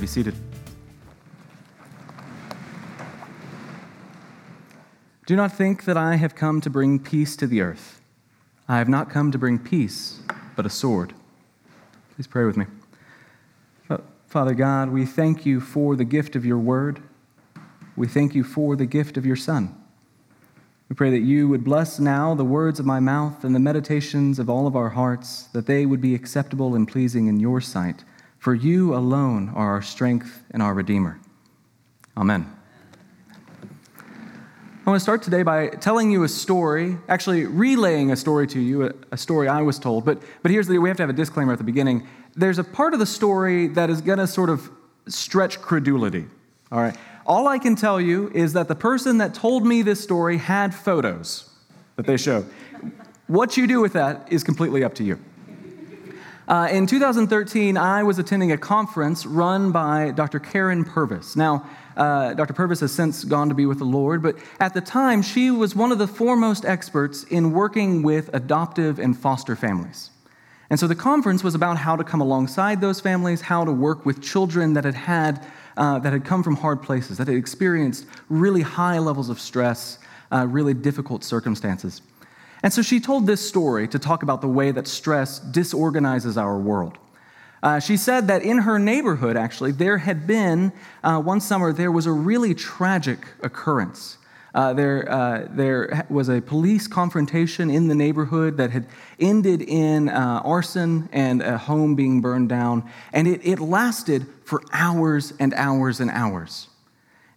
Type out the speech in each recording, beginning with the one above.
Be seated. Do not think that I have come to bring peace to the earth. I have not come to bring peace, but a sword. Please pray with me. Father God, we thank you for the gift of your word. We thank you for the gift of your Son. We pray that you would bless now the words of my mouth and the meditations of all of our hearts, that they would be acceptable and pleasing in your sight. For you alone are our strength and our Redeemer. Amen. I want to start today by telling you a story, actually relaying a story to you, a, story I was told. But, but here's the we have to have a disclaimer at the beginning. There's a part of the story that is going to sort of stretch credulity. All right. All I can tell you is that the person that told me this story had photos that they show. What you do with that is completely up to you. Uh, in 2013, I was attending a conference run by Dr. Karyn Purvis. Now, uh, Dr. Purvis has since gone to be with the Lord, but at the time, she was one of the foremost experts in working with adoptive and foster families. And so the conference was about how to come alongside those families, how to work with children that had had uh, that had come from hard places, that had experienced really high levels of stress, uh, really difficult circumstances. And so she told this story to talk about the way that stress disorganizes our world. Uh, she said that in her neighborhood, actually, there had been uh, one summer, there was a really tragic occurrence. Uh, there, uh, there was a police confrontation in the neighborhood that had ended in uh, arson and a home being burned down, and it, it lasted for hours and hours and hours.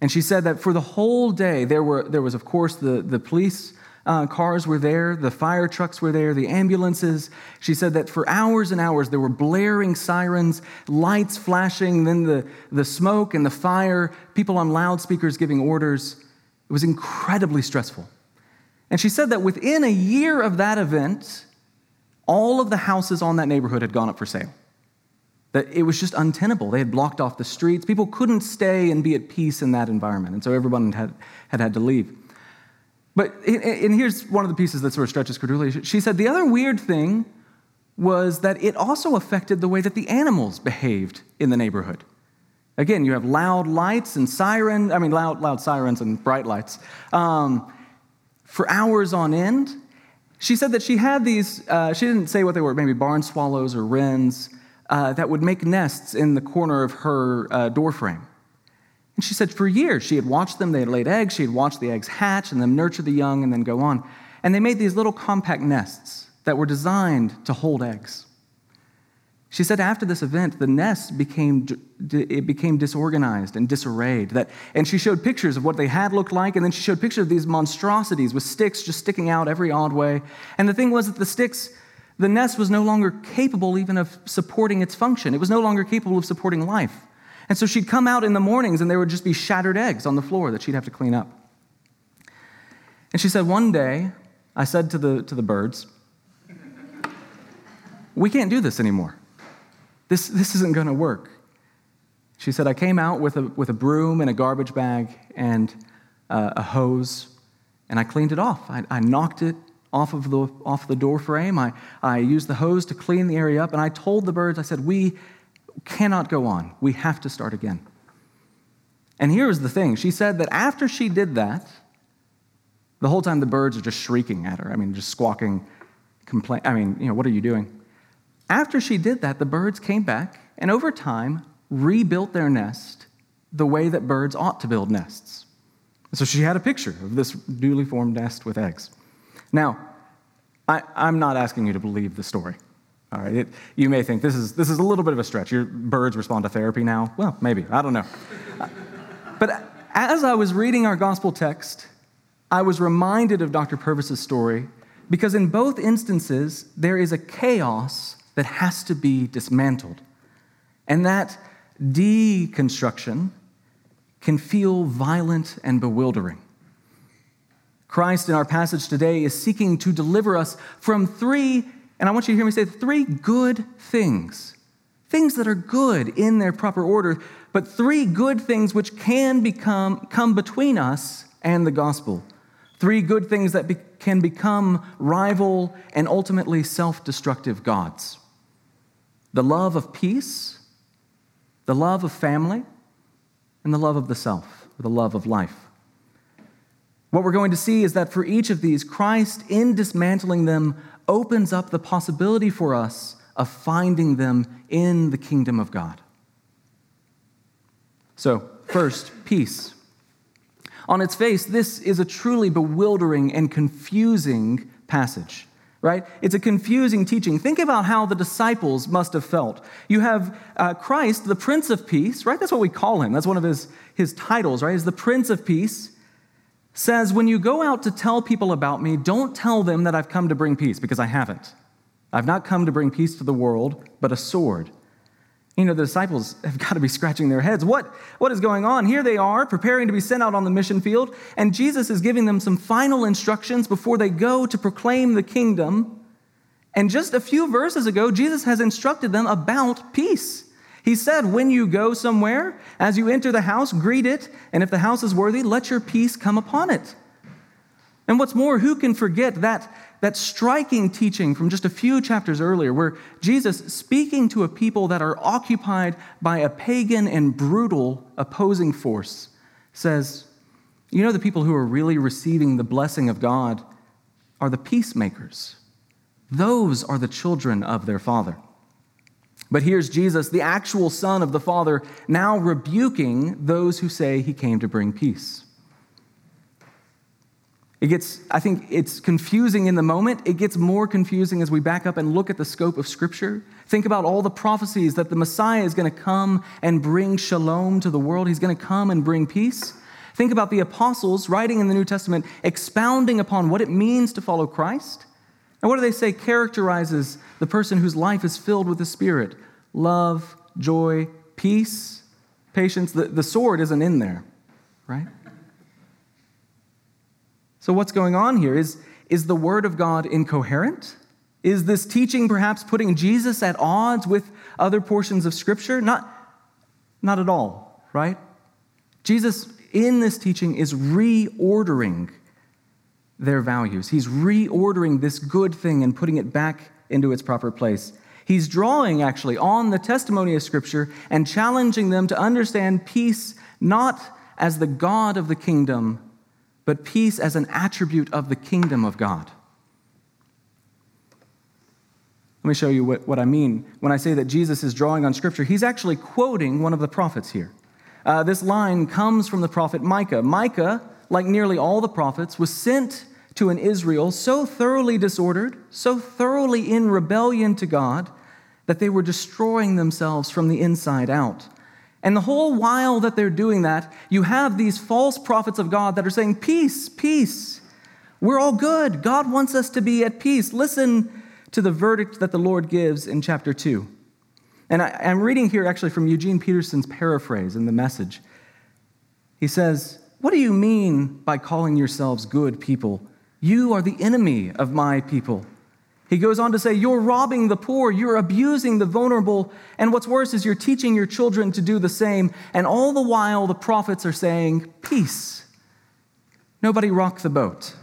And she said that for the whole day, there, were, there was, of course, the, the police uh, cars were there, the fire trucks were there, the ambulances. She said that for hours and hours there were blaring sirens, lights flashing, then the, the smoke and the fire, people on loudspeakers giving orders. It was incredibly stressful. And she said that within a year of that event, all of the houses on that neighborhood had gone up for sale. That it was just untenable. They had blocked off the streets. People couldn't stay and be at peace in that environment. And so everyone had, had had to leave. But, and here's one of the pieces that sort of stretches credulity. She said the other weird thing was that it also affected the way that the animals behaved in the neighborhood. Again, you have loud lights and sirens, I mean, loud, loud sirens and bright lights um, for hours on end. She said that she had these, uh, she didn't say what they were, maybe barn swallows or wrens, uh, that would make nests in the corner of her uh, doorframe. And she said for years she had watched them, they had laid eggs, she had watched the eggs hatch and then nurture the young and then go on. And they made these little compact nests that were designed to hold eggs. She said after this event, the nests became, it became disorganized and disarrayed. That, and she showed pictures of what they had looked like, and then she showed pictures of these monstrosities with sticks just sticking out every odd way. And the thing was that the sticks, the nest was no longer capable even of supporting its function. It was no longer capable of supporting life. And so she'd come out in the mornings and there would just be shattered eggs on the floor that she'd have to clean up. And she said, One day, I said to the, to the birds, We can't do this anymore. This, this isn't going to work. She said, I came out with a, with a broom and a garbage bag and uh, a hose, and I cleaned it off. I, I knocked it off of the, off the door frame. I, I used the hose to clean the area up, and I told the birds, I said, We cannot go on. We have to start again. And here's the thing she said that after she did that, the whole time the birds are just shrieking at her. I mean, just squawking, complain. I mean, you know, what are you doing? After she did that, the birds came back and over time rebuilt their nest the way that birds ought to build nests. So she had a picture of this newly formed nest with eggs. Now, I, am not asking you to believe the story. All right, it, you may think this is, this is a little bit of a stretch. Your birds respond to therapy now. Well, maybe, I don't know. but as I was reading our gospel text, I was reminded of Dr. Purvis's story because in both instances, there is a chaos that has to be dismantled. And that deconstruction can feel violent and bewildering. Christ in our passage today is seeking to deliver us from three and I want you to hear me say three good things. Things that are good in their proper order, but three good things which can become come between us and the gospel. Three good things that be, can become rival and ultimately self destructive gods the love of peace, the love of family, and the love of the self, the love of life. What we're going to see is that for each of these, Christ, in dismantling them, opens up the possibility for us of finding them in the kingdom of God. So, first, peace. On its face, this is a truly bewildering and confusing passage, right? It's a confusing teaching. Think about how the disciples must have felt. You have uh, Christ, the Prince of Peace, right? That's what we call him. That's one of his, his titles, right? He's the Prince of Peace. Says, when you go out to tell people about me, don't tell them that I've come to bring peace, because I haven't. I've not come to bring peace to the world, but a sword. You know, the disciples have got to be scratching their heads. What, what is going on? Here they are, preparing to be sent out on the mission field, and Jesus is giving them some final instructions before they go to proclaim the kingdom. And just a few verses ago, Jesus has instructed them about peace. He said, When you go somewhere, as you enter the house, greet it, and if the house is worthy, let your peace come upon it. And what's more, who can forget that that striking teaching from just a few chapters earlier, where Jesus, speaking to a people that are occupied by a pagan and brutal opposing force, says, You know, the people who are really receiving the blessing of God are the peacemakers. Those are the children of their Father. But here's Jesus, the actual Son of the Father, now rebuking those who say he came to bring peace. It gets, I think it's confusing in the moment. It gets more confusing as we back up and look at the scope of Scripture. Think about all the prophecies that the Messiah is going to come and bring shalom to the world. He's going to come and bring peace. Think about the apostles writing in the New Testament, expounding upon what it means to follow Christ. And what do they say characterizes the person whose life is filled with the Spirit? Love, joy, peace, patience. The, the sword isn't in there, right? So, what's going on here? Is, is the Word of God incoherent? Is this teaching perhaps putting Jesus at odds with other portions of Scripture? Not, not at all, right? Jesus, in this teaching, is reordering their values. He's reordering this good thing and putting it back into its proper place. He's drawing actually on the testimony of Scripture and challenging them to understand peace not as the God of the kingdom, but peace as an attribute of the kingdom of God. Let me show you what, what I mean when I say that Jesus is drawing on Scripture. He's actually quoting one of the prophets here. Uh, this line comes from the prophet Micah. Micah, like nearly all the prophets, was sent to an Israel so thoroughly disordered, so thoroughly in rebellion to God, that they were destroying themselves from the inside out. And the whole while that they're doing that, you have these false prophets of God that are saying, Peace, peace. We're all good. God wants us to be at peace. Listen to the verdict that the Lord gives in chapter 2. And I, am reading here actually from Eugene Peterson's paraphrase in the message. He says, What do you mean by calling yourselves good people? You are the enemy of my people. He goes on to say, You're robbing the poor, you're abusing the vulnerable, and what's worse is you're teaching your children to do the same. And all the while, the prophets are saying, Peace. Nobody rock the boat.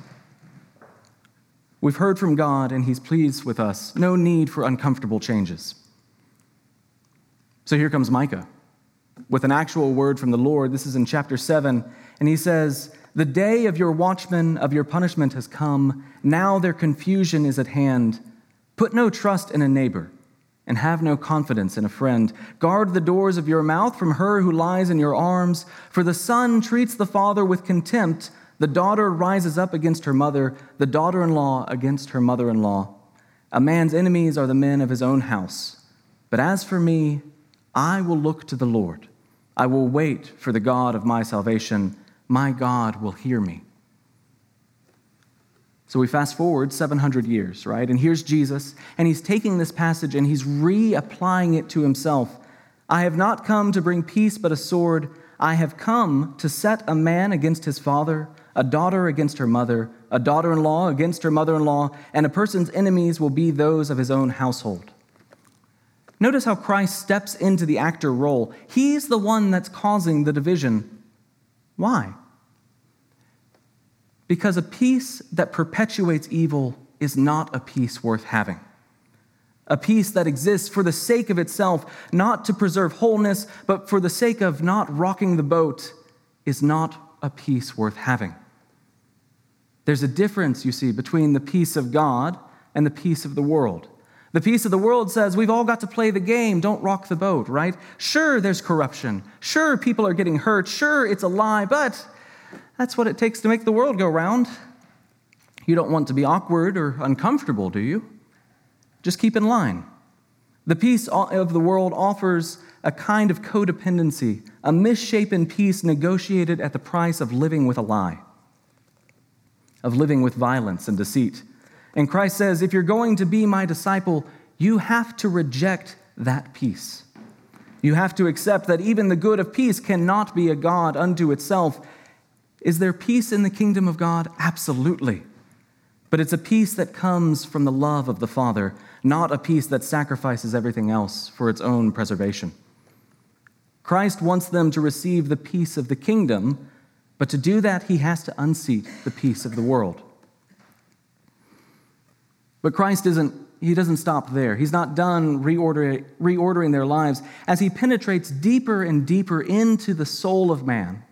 We've heard from God, and He's pleased with us. No need for uncomfortable changes. So here comes Micah with an actual word from the Lord. This is in chapter 7, and he says, the day of your watchmen of your punishment has come. Now their confusion is at hand. Put no trust in a neighbor and have no confidence in a friend. Guard the doors of your mouth from her who lies in your arms. For the son treats the father with contempt. The daughter rises up against her mother, the daughter in law against her mother in law. A man's enemies are the men of his own house. But as for me, I will look to the Lord. I will wait for the God of my salvation my God will hear me. So we fast forward 700 years, right? And here's Jesus, and he's taking this passage and he's reapplying it to himself. I have not come to bring peace but a sword. I have come to set a man against his father, a daughter against her mother, a daughter in law against her mother in law, and a person's enemies will be those of his own household. Notice how Christ steps into the actor role. He's the one that's causing the division. Why? Because a peace that perpetuates evil is not a peace worth having. A peace that exists for the sake of itself, not to preserve wholeness, but for the sake of not rocking the boat, is not a peace worth having. There's a difference, you see, between the peace of God and the peace of the world. The peace of the world says we've all got to play the game, don't rock the boat, right? Sure, there's corruption. Sure, people are getting hurt. Sure, it's a lie, but that's what it takes to make the world go round. You don't want to be awkward or uncomfortable, do you? Just keep in line. The peace of the world offers a kind of codependency, a misshapen peace negotiated at the price of living with a lie, of living with violence and deceit. And Christ says, if you're going to be my disciple, you have to reject that peace. You have to accept that even the good of peace cannot be a God unto itself. Is there peace in the kingdom of God? Absolutely. But it's a peace that comes from the love of the Father, not a peace that sacrifices everything else for its own preservation. Christ wants them to receive the peace of the kingdom, but to do that, he has to unseat the peace of the world. But Christ isn't, he doesn't stop there. He's not done reordering, reordering their lives as he penetrates deeper and deeper into the soul of man.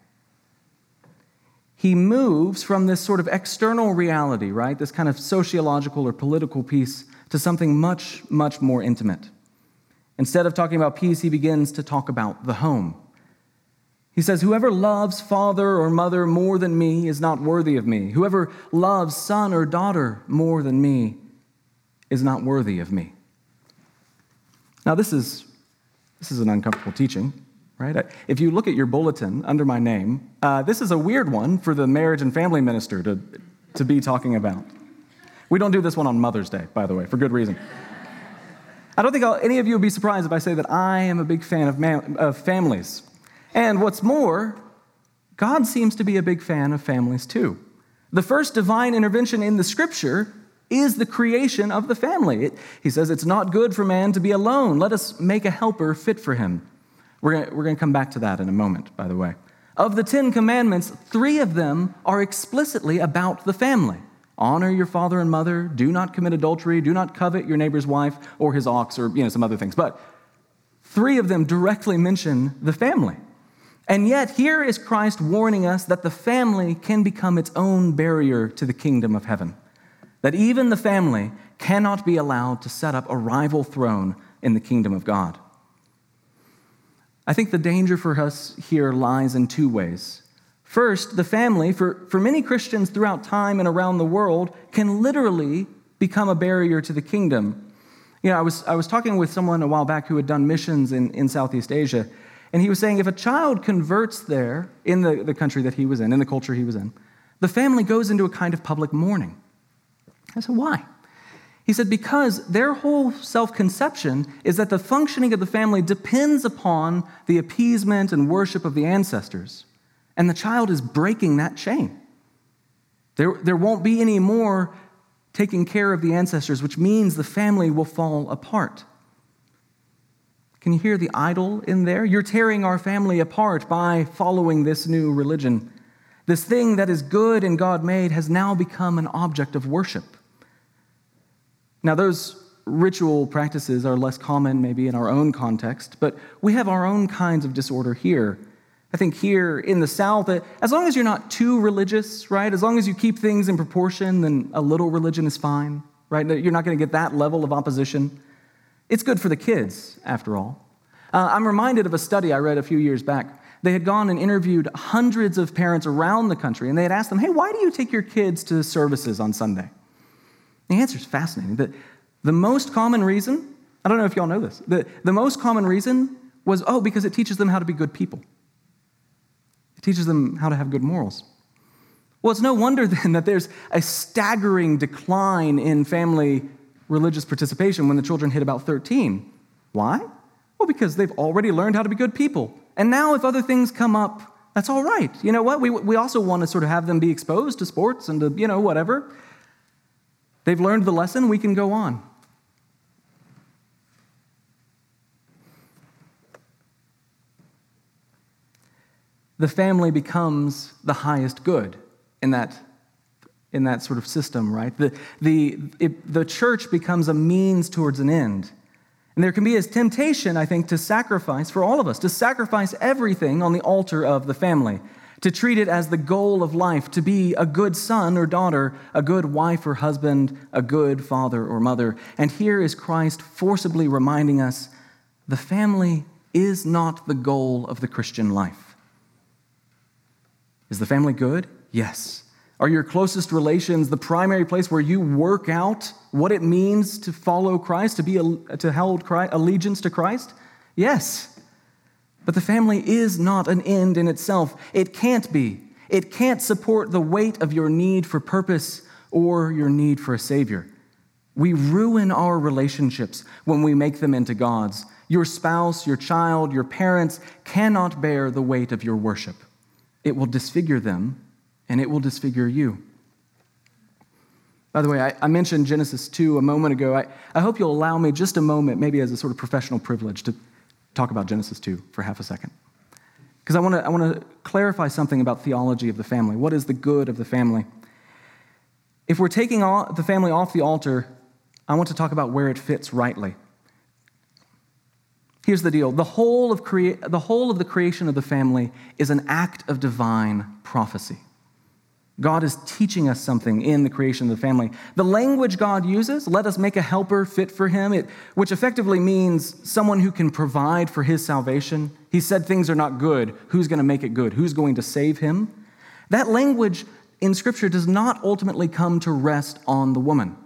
He moves from this sort of external reality, right? This kind of sociological or political peace to something much, much more intimate. Instead of talking about peace, he begins to talk about the home. He says, Whoever loves father or mother more than me is not worthy of me. Whoever loves son or daughter more than me is not worthy of me. Now, this is, this is an uncomfortable teaching, right? If you look at your bulletin under my name, uh, this is a weird one for the marriage and family minister to, to be talking about. We don't do this one on Mother's Day, by the way, for good reason. I don't think I'll, any of you will be surprised if I say that I am a big fan of, man, of families. And what's more, God seems to be a big fan of families too. The first divine intervention in the scripture is the creation of the family. It, he says, It's not good for man to be alone. Let us make a helper fit for him. We're going we're to come back to that in a moment, by the way. Of the Ten Commandments, three of them are explicitly about the family honor your father and mother, do not commit adultery, do not covet your neighbor's wife or his ox, or you know, some other things. But three of them directly mention the family. And yet, here is Christ warning us that the family can become its own barrier to the kingdom of heaven that even the family cannot be allowed to set up a rival throne in the kingdom of God. I think the danger for us here lies in two ways. First, the family, for, for many Christians throughout time and around the world, can literally become a barrier to the kingdom. You know, I was, I was talking with someone a while back who had done missions in, in Southeast Asia, and he was saying if a child converts there in the, the country that he was in, in the culture he was in, the family goes into a kind of public mourning. I said, Why? He said, Because their whole self conception is that the functioning of the family depends upon the appeasement and worship of the ancestors. And the child is breaking that chain. There, there won't be any more taking care of the ancestors, which means the family will fall apart. Can you hear the idol in there? You're tearing our family apart by following this new religion. This thing that is good and God made has now become an object of worship. Now, those ritual practices are less common maybe in our own context, but we have our own kinds of disorder here. I think here in the South, as long as you're not too religious, right? As long as you keep things in proportion, then a little religion is fine, right? You're not going to get that level of opposition. It's good for the kids, after all. Uh, I'm reminded of a study I read a few years back. They had gone and interviewed hundreds of parents around the country, and they had asked them, hey, why do you take your kids to services on Sunday? The answer is fascinating. The, the most common reason, I don't know if y'all know this, the, the most common reason was, oh, because it teaches them how to be good people. It teaches them how to have good morals. Well, it's no wonder then that there's a staggering decline in family religious participation when the children hit about 13. Why? Well, because they've already learned how to be good people. And now, if other things come up, that's all right. You know what? We, we also want to sort of have them be exposed to sports and to, you know, whatever. They've learned the lesson, we can go on. The family becomes the highest good in that in that sort of system, right? The, the, it, the church becomes a means towards an end. And there can be a temptation, I think, to sacrifice for all of us, to sacrifice everything on the altar of the family, to treat it as the goal of life, to be a good son or daughter, a good wife or husband, a good father or mother. And here is Christ forcibly reminding us the family is not the goal of the Christian life. Is the family good? Yes. Are your closest relations the primary place where you work out what it means to follow Christ, to, be, to hold Christ, allegiance to Christ? Yes. But the family is not an end in itself. It can't be. It can't support the weight of your need for purpose or your need for a Savior. We ruin our relationships when we make them into gods. Your spouse, your child, your parents cannot bear the weight of your worship. It will disfigure them and it will disfigure you. By the way, I, I, mentioned Genesis 2 a moment ago. I, I hope you'll allow me just a moment, maybe as a sort of professional privilege, to talk about Genesis 2 for half a second. Because I want to I wanna clarify something about theology of the family. What is the good of the family? If we're taking all, the family off the altar, I want to talk about where it fits rightly. Here's the deal the whole of, crea- the, whole of the creation of the family is an act of divine prophecy. God is teaching us something in the creation of the family. The language God uses, let us make a helper fit for him, it, which effectively means someone who can provide for his salvation. He said things are not good. Who's going to make it good? Who's going to save him? That language in Scripture does not ultimately come to rest on the woman.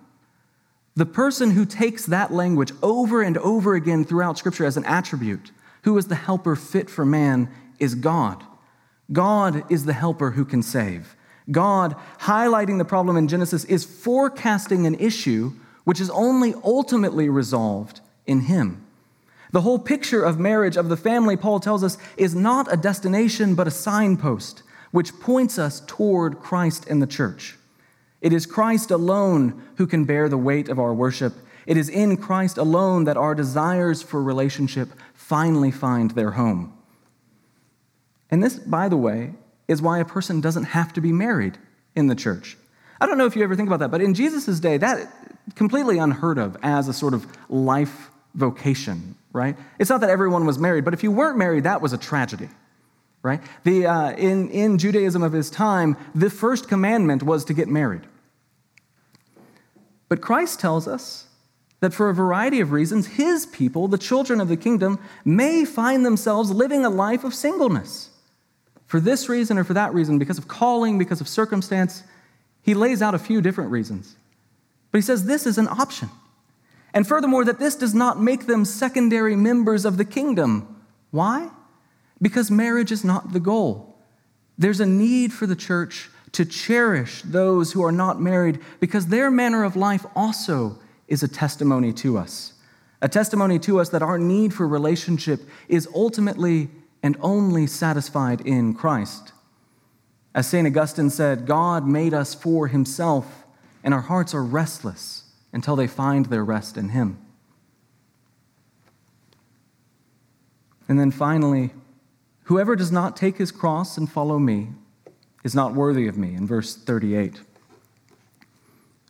The person who takes that language over and over again throughout Scripture as an attribute, who is the helper fit for man, is God. God is the helper who can save. God, highlighting the problem in Genesis, is forecasting an issue which is only ultimately resolved in Him. The whole picture of marriage, of the family, Paul tells us, is not a destination but a signpost which points us toward Christ and the church. It is Christ alone who can bear the weight of our worship. It is in Christ alone that our desires for relationship finally find their home. And this, by the way, is why a person doesn't have to be married in the church. I don't know if you ever think about that, but in Jesus' day, that completely unheard of as a sort of life vocation, right? It's not that everyone was married, but if you weren't married, that was a tragedy, right? The, uh, in, in Judaism of his time, the first commandment was to get married. But Christ tells us that for a variety of reasons, his people, the children of the kingdom, may find themselves living a life of singleness for this reason or for that reason, because of calling, because of circumstance. He lays out a few different reasons. But he says this is an option. And furthermore, that this does not make them secondary members of the kingdom. Why? Because marriage is not the goal. There's a need for the church to cherish those who are not married because their manner of life also is a testimony to us. A testimony to us that our need for relationship is ultimately and only satisfied in Christ. As St. Augustine said, God made us for himself, and our hearts are restless until they find their rest in him. And then finally, whoever does not take his cross and follow me is not worthy of me, in verse 38.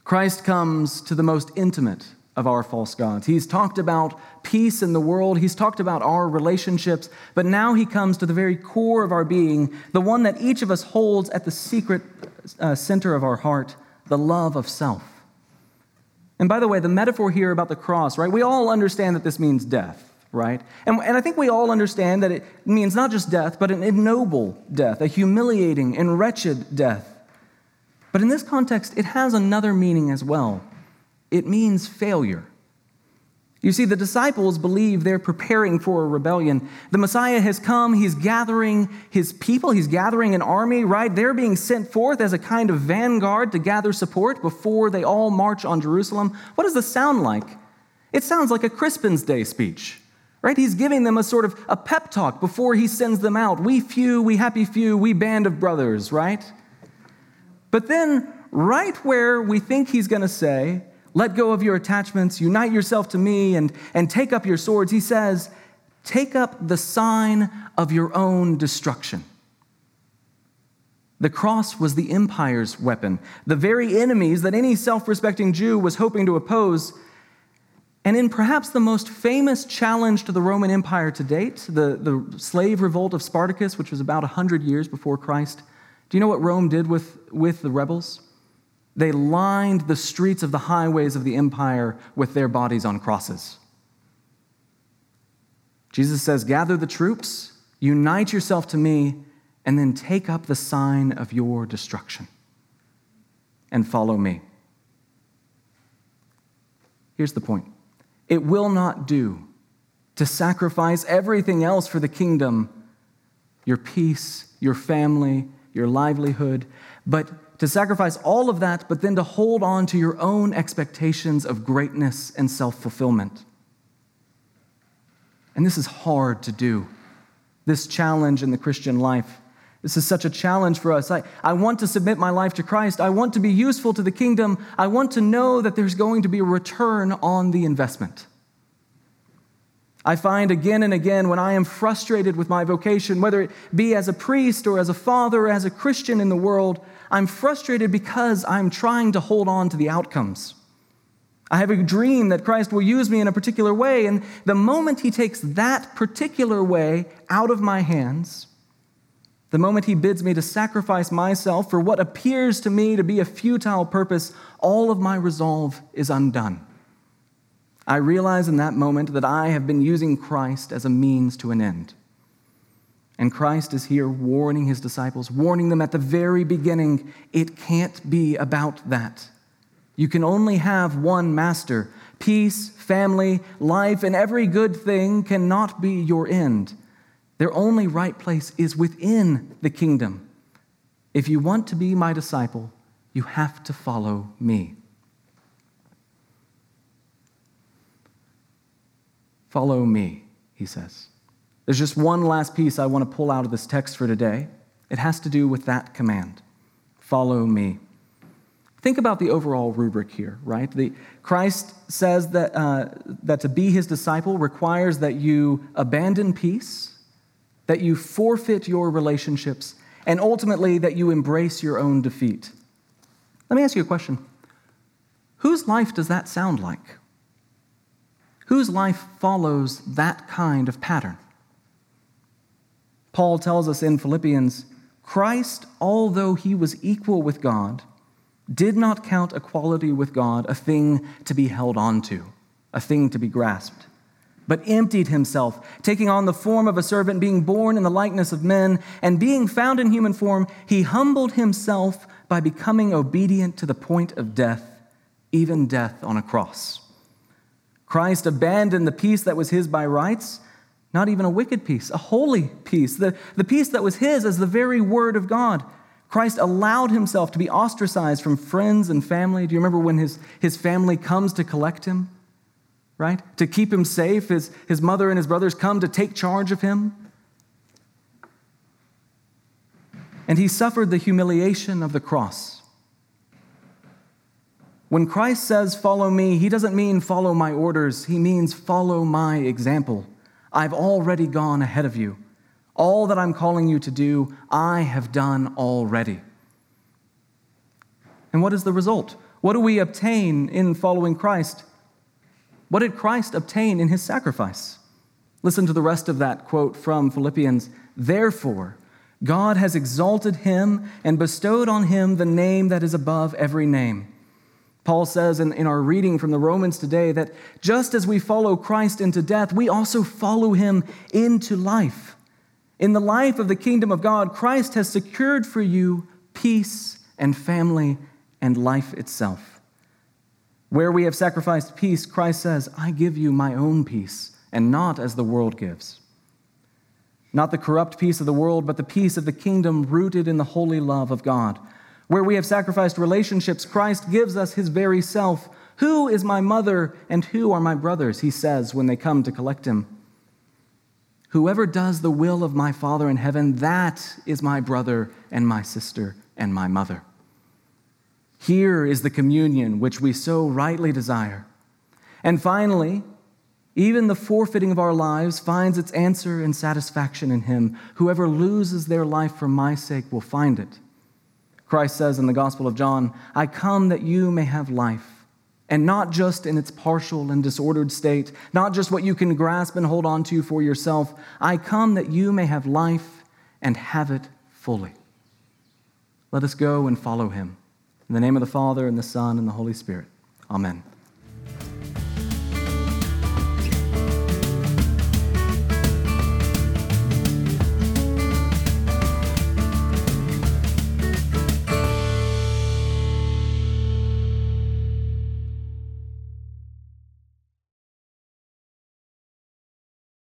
Christ comes to the most intimate of our false gods. He's talked about peace in the world, he's talked about our relationships, but now he comes to the very core of our being, the one that each of us holds at the secret uh, center of our heart, the love of self. And by the way, the metaphor here about the cross, right? We all understand that this means death, right? And, and I think we all understand that it means not just death, but an ignoble death, a humiliating and wretched death. But in this context, it has another meaning as well it means failure. You see, the disciples believe they're preparing for a rebellion. The Messiah has come, he's gathering his people, he's gathering an army, right? They're being sent forth as a kind of vanguard to gather support before they all march on Jerusalem. What does this sound like? It sounds like a Crispin's Day speech, right? He's giving them a sort of a pep talk before he sends them out. We few, we happy few, we band of brothers, right? But then, right where we think he's going to say, let go of your attachments, unite yourself to me, and, and take up your swords. He says, Take up the sign of your own destruction. The cross was the empire's weapon, the very enemies that any self respecting Jew was hoping to oppose. And in perhaps the most famous challenge to the Roman Empire to date, the, the slave revolt of Spartacus, which was about 100 years before Christ, do you know what Rome did with, with the rebels? They lined the streets of the highways of the empire with their bodies on crosses. Jesus says, Gather the troops, unite yourself to me, and then take up the sign of your destruction and follow me. Here's the point it will not do to sacrifice everything else for the kingdom your peace, your family, your livelihood, but to sacrifice all of that, but then to hold on to your own expectations of greatness and self fulfillment. And this is hard to do, this challenge in the Christian life. This is such a challenge for us. I, I want to submit my life to Christ. I want to be useful to the kingdom. I want to know that there's going to be a return on the investment. I find again and again when I am frustrated with my vocation, whether it be as a priest or as a father or as a Christian in the world, I'm frustrated because I'm trying to hold on to the outcomes. I have a dream that Christ will use me in a particular way, and the moment He takes that particular way out of my hands, the moment he bids me to sacrifice myself for what appears to me to be a futile purpose, all of my resolve is undone. I realize in that moment that I have been using Christ as a means to an end. And Christ is here warning his disciples, warning them at the very beginning it can't be about that. You can only have one master. Peace, family, life, and every good thing cannot be your end. Their only right place is within the kingdom. If you want to be my disciple, you have to follow me. Follow me, he says. There's just one last piece I want to pull out of this text for today. It has to do with that command follow me. Think about the overall rubric here, right? The, Christ says that, uh, that to be his disciple requires that you abandon peace that you forfeit your relationships, and ultimately that you embrace your own defeat. Let me ask you a question Whose life does that sound like? Whose life follows that kind of pattern? Paul tells us in Philippians Christ, although he was equal with God, did not count equality with God a thing to be held on to, a thing to be grasped but emptied himself, taking on the form of a servant, being born in the likeness of men, and being found in human form, he humbled himself by becoming obedient to the point of death, even death on a cross. Christ abandoned the peace that was his by rights, not even a wicked peace, a holy peace, the, the peace that was his as the very word of God. Christ allowed himself to be ostracized from friends and family. Do you remember when his, his family comes to collect him? right? To keep him safe, his, his mother and his brothers come to take charge of him. And he suffered the humiliation of the cross. When Christ says, Follow me, he doesn't mean follow my orders, he means follow my example. I've already gone ahead of you. All that I'm calling you to do, I have done already. And what is the result? What do we obtain in following Christ? What did Christ obtain in his sacrifice? Listen to the rest of that quote from Philippians. Therefore, God has exalted him and bestowed on him the name that is above every name. Paul says in, in our reading from the Romans today that just as we follow Christ into death, we also follow him into life. In the life of the kingdom of God, Christ has secured for you peace and family and life itself. Where we have sacrificed peace, Christ says, I give you my own peace, and not as the world gives. Not the corrupt peace of the world, but the peace of the kingdom rooted in the holy love of God. Where we have sacrificed relationships, Christ gives us his very self. Who is my mother and who are my brothers? He says when they come to collect him. Whoever does the will of my Father in heaven, that is my brother and my sister and my mother. Here is the communion which we so rightly desire. And finally, even the forfeiting of our lives finds its answer and satisfaction in Him. Whoever loses their life for my sake will find it, Christ says in the Gospel of John, I come that you may have life, and not just in its partial and disordered state, not just what you can grasp and hold on to for yourself. I come that you may have life and have it fully. Let us go and follow him. In the name of the Father, and the Son, and the Holy Spirit. Amen.